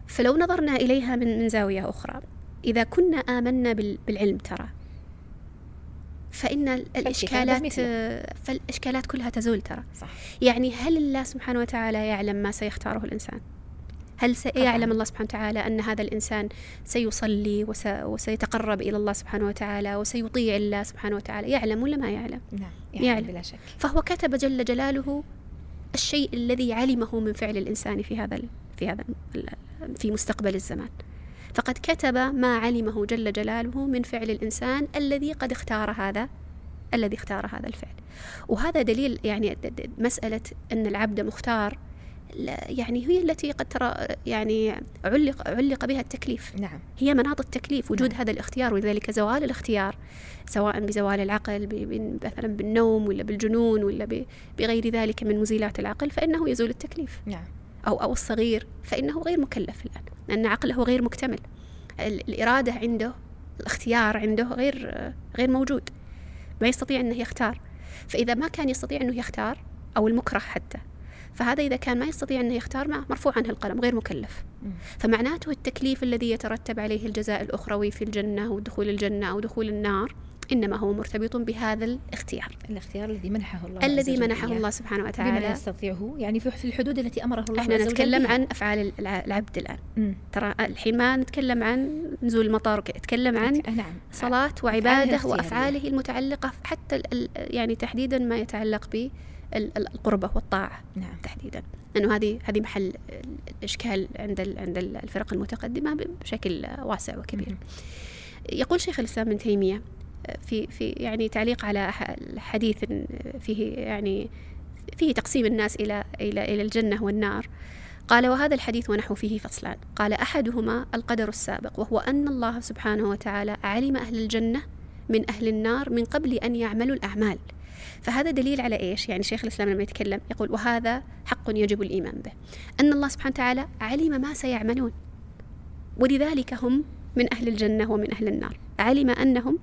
فلو نظرنا إليها من من زاوية أخرى إذا كنا بال- بالعلم ترى فإن ال- الإشكالات مثله. فالإشكالات كلها تزول ترى صح يعني هل الله سبحانه وتعالى يعلم ما سيختاره الإنسان؟ هل سيعلم الله سبحانه وتعالى أن هذا الإنسان سيصلي وس... وسيتقرب إلى الله سبحانه وتعالى وسيطيع الله سبحانه وتعالى يعلم ولا ما يعلم؟ نعم يعني. يعني بلا شك فهو كتب جل جلاله الشيء الذي علمه من فعل الإنسان في هذا. في هذا. في مستقبل الزمان فقد كتب ما علمه جل جلاله من فعل الإنسان الذي قد اختار هذا الذي اختار هذا الفعل وهذا دليل يعني مسألة أن العبد مختار يعني هي التي قد ترى يعني علق علق بها التكليف. نعم. هي مناط التكليف وجود نعم. هذا الاختيار ولذلك زوال الاختيار سواء بزوال العقل مثلا بالنوم ولا بالجنون ولا بغير ذلك من مزيلات العقل فإنه يزول التكليف. نعم. أو أو الصغير فإنه غير مكلف الآن لأن عقله غير مكتمل. ال- الإرادة عنده الاختيار عنده غير غير موجود. ما يستطيع أنه يختار. فإذا ما كان يستطيع أنه يختار أو المكره حتى فهذا إذا كان ما يستطيع أنه يختار ما مرفوع عنه القلم غير مكلف. فمعناته التكليف الذي يترتب عليه الجزاء الأخروي في الجنة ودخول الجنة أو دخول النار إنما هو مرتبط بهذا الاختيار الاختيار الذي منحه الله الذي منحه. الله سبحانه بما وتعالى يستطيعه يعني في الحدود التي أمره الله إحنا نتكلم. عن أفعال الع- العبد الآن مم. ترى الحين ما نتكلم عن نزول المطار نتكلم عن نعم صلاة وعبادة. وأفعاله المتعلقة حتى يعني تحديدا ما يتعلق بالقربة والطاعة نعم. تحديدا. لأنه هذه هذه محل الإشكال عند عند ال- الفرق المتقدمة بشكل واسع وكبير. مم. يقول شيخ الإسلام ابن تيمية في في يعني تعليق على حديث فيه يعني فيه تقسيم الناس إلى إلى إلى الجنة والنار. قال وهذا الحديث ونحو فيه فصلان. قال أحدهما القدر السابق وهو أن الله سبحانه وتعالى علم أهل الجنة من أهل النار من قبل أن يعملوا الأعمال. فهذا دليل على إيش؟ يعني شيخ الإسلام لما يتكلم يقول وهذا حق يجب الإيمان به. أن الله سبحانه وتعالى علم ما سيعملون. ولذلك هم من أهل الجنة ومن أهل النار. علم أنهم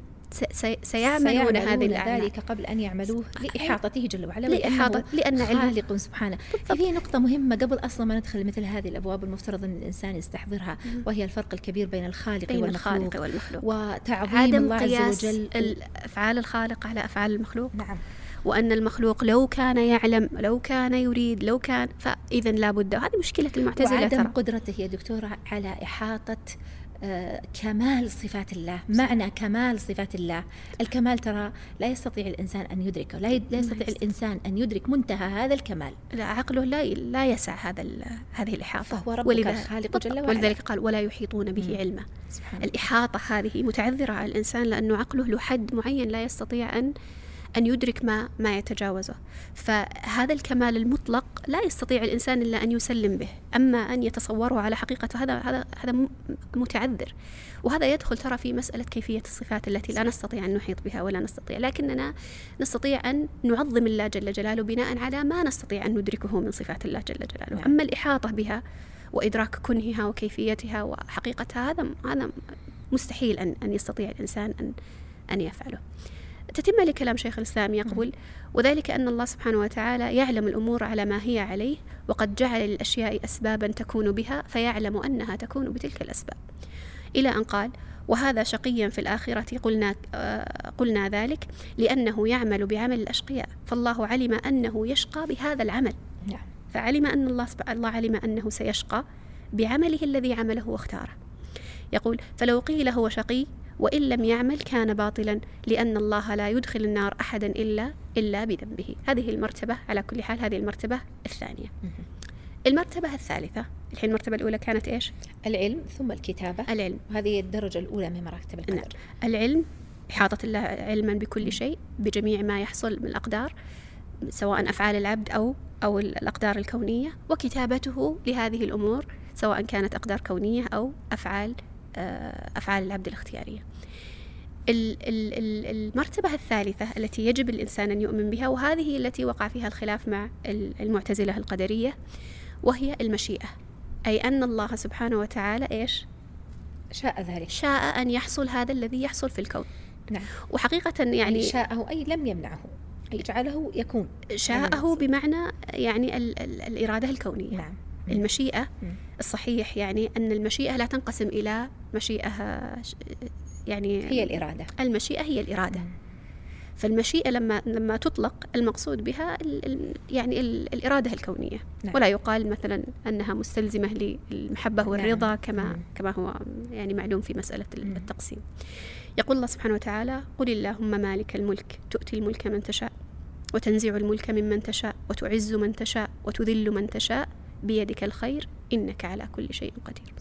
سيعملون هذه الأعمال. ذلك قبل أن يعملوه لإحاطته جل وعلا لإحاطة لأن خالق سبحانه. في نقطة مهمة قبل أصلا ما ندخل مثل هذه الأبواب المفترض أن الإنسان يستحضرها وهي الفرق الكبير بين الخالق بين والمخلوق, الخالق والمخلوق وتعظيم الله عز وجل. أفعال الخالق على أفعال المخلوق. نعم. وأن المخلوق لو كان يعلم لو كان يريد لو كان فإذا لابد وهذه مشكلة المعتزلة وعدم قدرته يا دكتورة على إحاطة كمال صفات الله معنى كمال صفات الله. الكمال ترى لا يستطيع الإنسان أن يدركه لا, لا يستطيع الإنسان أن يدرك منتهى هذا الكمال. لا عقله لا لا يسع هذا هذه الإحاطة. فهو ربك الخالق جل وعلا. ولذلك قال ولا يحيطون به علما. الإحاطة هذه متعذرة على الإنسان لأنه عقله له حد معين لا يستطيع أن أن يدرك ما ما يتجاوزه. فهذا الكمال المطلق لا يستطيع الإنسان إلا أن يسلم به. أما أن يتصوره على حقيقته هذا هذا هذا متعذر. وهذا يدخل ترى في مسألة كيفية الصفات التي لا نستطيع أن نحيط بها ولا نستطيع. لكننا نستطيع أن نعظم الله جل جلاله بناء على ما نستطيع أن ندركه من صفات الله جل جلاله. نعم. أما الإحاطة بها وإدراك كنهها وكيفيتها وحقيقتها هذا هذا مستحيل أن أن يستطيع الإنسان أن أن يفعله. تتم لكلام شيخ الإسلام يقول وذلك أن الله سبحانه وتعالى يعلم الأمور على ما هي عليه وقد جعل للأشياء أسبابا تكون بها فيعلم أنها تكون بتلك الأسباب. إلى أن قال وهذا شقيا في الآخرة قلنا آه قلنا ذلك لأنه يعمل بعمل الأشقياء فالله علم أنه يشقى بهذا العمل. نعم. فعلم أن الله الله علم أنه سيشقى بعمله الذي عمله واختاره. يقول فلو قيل هو شقي وإن لم يعمل كان باطلا لأن الله لا يدخل النار أحدا إلا إلا بذنبه. هذه المرتبة على كل حال هذه المرتبة الثانية. المرتبة الثالثة الحين المرتبة الأولى كانت إيش؟ العلم ثم الكتابة. العلم. وهذه الدرجة الأولى من مراتب القدر نعم. العلم إحاطة الله علما بكل شيء بجميع ما يحصل من الأقدار سواء أفعال العبد أو أو الأقدار الكونية. وكتابته لهذه الأمور سواء كانت أقدار كونية أو أفعال أفعال العبد الاختيارية. المرتبة الثالثة التي يجب الإنسان أن يؤمن بها وهذه التي وقع فيها الخلاف مع المعتزلة القدرية وهي المشيئة. أي أن الله سبحانه وتعالى إيش؟ شاء ذلك. شاء أن يحصل هذا الذي يحصل في الكون. نعم. وحقيقة يعني أي شاءه أي لم يمنعه. أي جعله يكون. شاءه بمعنى يعني ال ال الإرادة الكونية. نعم. المشيئة الصحيح يعني أن المشيئة لا تنقسم إلى مشيئة يعني هي الإرادة. المشيئة هي الإرادة. فالمشيئة لما لما تطلق المقصود بها يعني الإرادة الكونية. نعم. ولا يقال مثلا أنها مستلزمة للمحبة والرضا نعم. كما كما هو يعني معلوم في مسألة التقسيم. يقول الله سبحانه وتعالى قل اللهم مالك الملك تؤتي الملك من تشاء وتنزع الملك ممن تشاء وتعز من تشاء وتذل من تشاء بيدك الخير إنك على كل شيء قدير.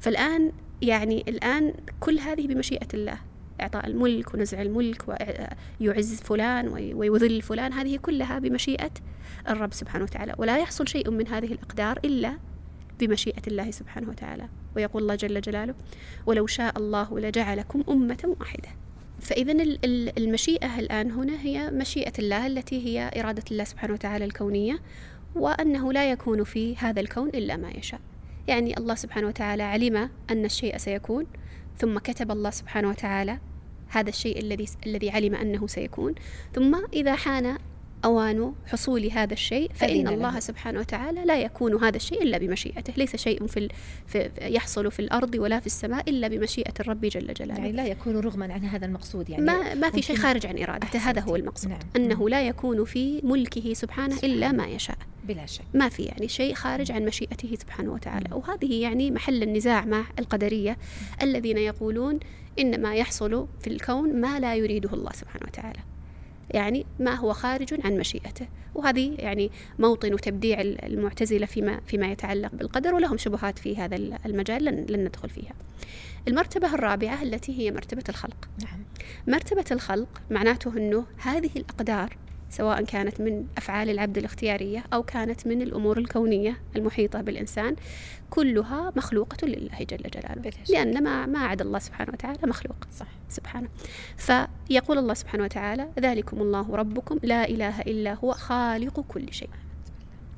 فالآن يعني الآن كل هذه بمشيئة الله. إعطاء الملك ونزع الملك ويعز فلان ويذل فلان هذه كلها بمشيئة الرب سبحانه وتعالى. ولا يحصل شيء من هذه الأقدار إلا بمشيئة الله سبحانه وتعالى. ويقول الله جل جلاله ولو شاء الله لجعلكم أمة واحدة. فإذا المشيئة الآن هنا هي مشيئة الله التي هي إرادة الله سبحانه وتعالى الكونية. وأنه لا يكون في هذا الكون إلا ما يشاء. يعني الله سبحانه وتعالى علم أن الشيء سيكون ثم كتب الله سبحانه وتعالى هذا الشيء الذي الذي علم أنه سيكون. ثم إذا حان أوان حصول هذا الشيء فإن الله سبحانه وتعالى لا يكون هذا الشيء إلا بمشيئته. ليس شيء في, في يحصل في الأرض ولا في السماء إلا بمشيئة الرب جل جلاله. يعني لا يكون رغما عن هذا المقصود يعني. ما, ما في شيء خارج عن إرادته هذا هو المقصود. نعم. أنه لا يكون في ملكه سبحانه إلا ما يشاء. بلا شك. ما في يعني شيء خارج عن مشيئته سبحانه وتعالى. وهذه يعني محل النزاع مع القدرية الذين يقولون إن ما يحصل في الكون ما لا يريده الله سبحانه وتعالى. يعني ما هو خارج عن مشيئته. وهذه يعني موطن تبديع المعتزلة فيما فيما يتعلق بالقدر ولهم شبهات في هذا المجال لن, لن ندخل فيها. المرتبة الرابعة التي هي مرتبة الخلق. نعم. مرتبة الخلق معناته أنه هذه الأقدار سواء كانت من أفعال العبد الاختيارية أو كانت من الأمور الكونية المحيطة بالإنسان كلها مخلوقة لله جل جلاله. لأن ما ما عدا الله سبحانه وتعالى مخلوق. صح. سبحانه. فيقول الله سبحانه وتعالى ذلكم الله ربكم لا إله إلا هو خالق كل شيء.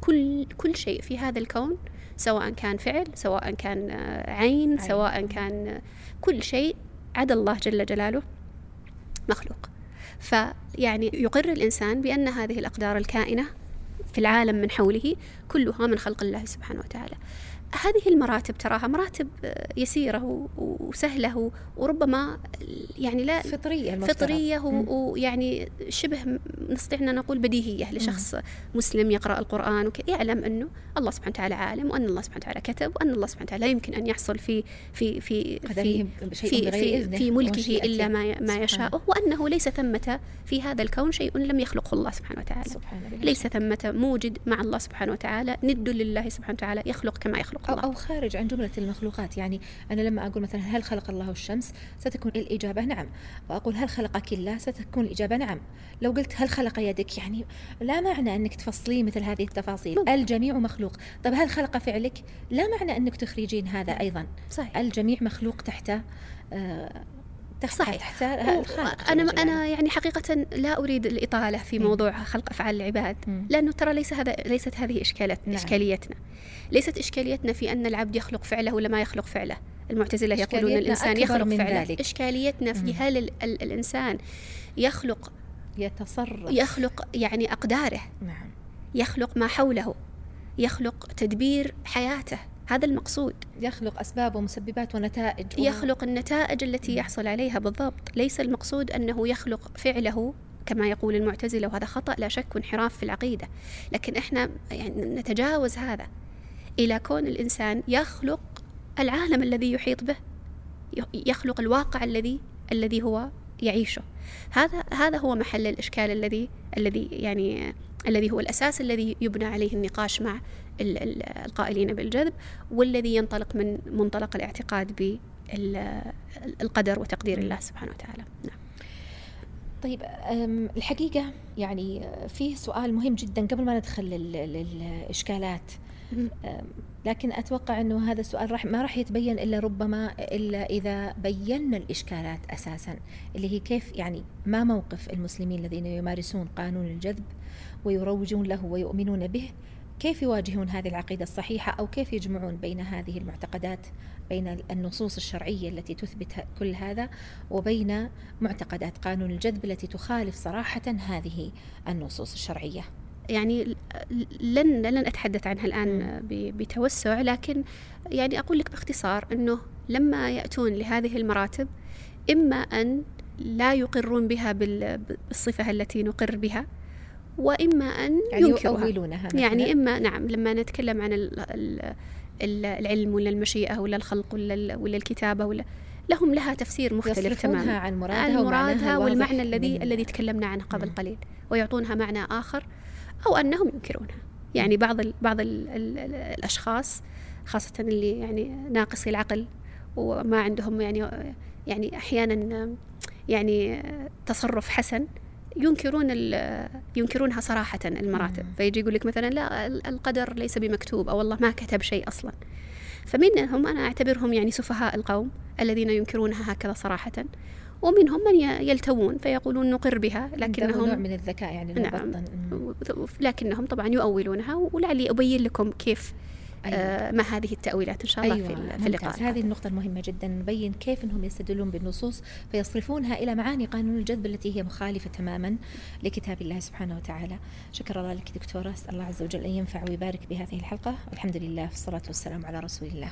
كل كل شيء في هذا الكون سواء كان فعل سواء كان عين سواء كان كل شيء عدا الله جل جلاله مخلوق. فيعني يقر الإنسان بأن هذه الأقدار الكائنة في العالم من حوله كلها من خلق الله سبحانه وتعالى. هذه المراتب تراها مراتب يسيرة وسهلة وربما يعني لا فطرية فطرية ويعني شبه نستطيع أن نقول بديهية لشخص مم. مسلم يقرأ القرآن يعلم أنه الله سبحانه وتعالى عالم وأن الله سبحانه وتعالى كتب وأن الله سبحانه وتعالى يمكن أن يحصل في في في في في, في, في ملكه إلا ما ما يشاء وأنه ليس ثمة في هذا الكون شيء لم يخلقه الله سبحانه وتعالى. سبحان ليس ثمة موجد مع الله سبحانه وتعالى. ند لله سبحانه وتعالى يخلق كما يخلق أو, أو خارج عن جملة المخلوقات. يعني أنا لما أقول مثلا هل خلق الله الشمس؟ ستكون الإجابة نعم. وأقول هل خلقك الله؟ ستكون الإجابة نعم. لو قلت هل خلق يدك؟ يعني لا معنى أنك تفصلين مثل هذه التفاصيل. الجميع مخلوق. طب هل خلق فعلك؟ لا معنى أنك تخرجين هذا أيضا. صحيح. الجميع مخلوق تحت صحيح. أنا أنا يعني حقيقة لا أريد الإطالة في موضوع خلق أفعال العباد لأنه ترى ليس هذا ليست هذه إشكالت نعم. إشكاليتنا. ليست إشكاليتنا في أن العبد يخلق فعله ولا ما يخلق فعله. المعتزلة يقولون الإنسان يخلق فعله. ذلك. إشكاليتنا في هل ال ال الإنسان يخلق يتصرف. يخلق يعني أقداره. نعم. يخلق ما حوله. يخلق تدبير حياته. هذا المقصود. يخلق أسباب ومسببات ونتائج يخلق النتائج التي يحصل عليها بالضبط. ليس المقصود أنه يخلق فعله كما يقول المعتزلة وهذا خطأ لا شك انحراف في العقيدة. لكن إحنا يعني نتجاوز هذا إلى كون الإنسان يخلق العالم الذي يحيط به يخلق الواقع الذي الذي هو يعيشه. هذا هذا هو محل الإشكال الذي الذي يعني الذي هو الأساس الذي يبنى عليه النقاش مع القائلين بالجذب والذي ينطلق من منطلق الاعتقاد بالقدر وتقدير الله سبحانه وتعالى. نعم. طيب الحقيقة يعني فيه سؤال مهم جدا قبل ما ندخل للإشكالات. لكن أتوقع أنه هذا السؤال راح ما راح يتبين إلا ربما إلا إذا بينا الإشكالات أساسا اللي هي كيف يعني ما موقف المسلمين الذين يمارسون قانون الجذب ويروجون له ويؤمنون به كيف يواجهون هذه العقيدة الصحيحة أو كيف يجمعون بين هذه المعتقدات بين النصوص الشرعية التي تثبت كل هذا وبين معتقدات قانون الجذب التي تخالف صراحة هذه النصوص الشرعية؟ يعني لن لن أتحدث عنها الآن بتوسع لكن يعني أقول لك باختصار إنه لما يأتون لهذه المراتب إما أن لا يقرون بها بالصفة التي نقر بها وإما أن يعني ينكروها يؤولونها يعني إما نعم لما نتكلم عن العلم ولا المشيئة ولا الخلق ولا ولا الكتابة ولا لهم لها تفسير مختلف تماما. عن مرادها, عن مرادها والمعنى الذي الذي تكلمنا عنه قبل قليل ويعطونها معنى آخر أو أنهم ينكرونها. يعني بعض ال بعض ال ال الأشخاص خاصة اللي يعني ناقصي العقل وما عندهم يعني يعني أحيانا يعني تصرف حسن ينكرون ينكرونها صراحة المراتب. فيجي يقول لك مثلا لا القدر ليس بمكتوب أو الله ما كتب شيء أصلا. فمنهم أنا أعتبرهم يعني سفهاء القوم الذين ينكرونها هكذا صراحة. ومنهم من يلتوون فيقولون نقر بها لكنهم نوع من الذكاء يعني نعم. لكنهم طبعا يؤولونها ولعلي أبين لكم كيف أيوة. آه ما هذه التأويلات إن شاء الله أيوة. في, في اللقاء. هذه النقطة المهمة جدا. نبين كيف أنهم يستدلون بالنصوص فيصرفونها إلى معاني قانون الجذب التي هي مخالفة تماما لكتاب الله سبحانه وتعالى. شكر الله لك دكتورة. أسأل الله عز وجل أن ينفع ويبارك بهذه الحلقة. والحمد لله والصلاة والسلام على رسول الله.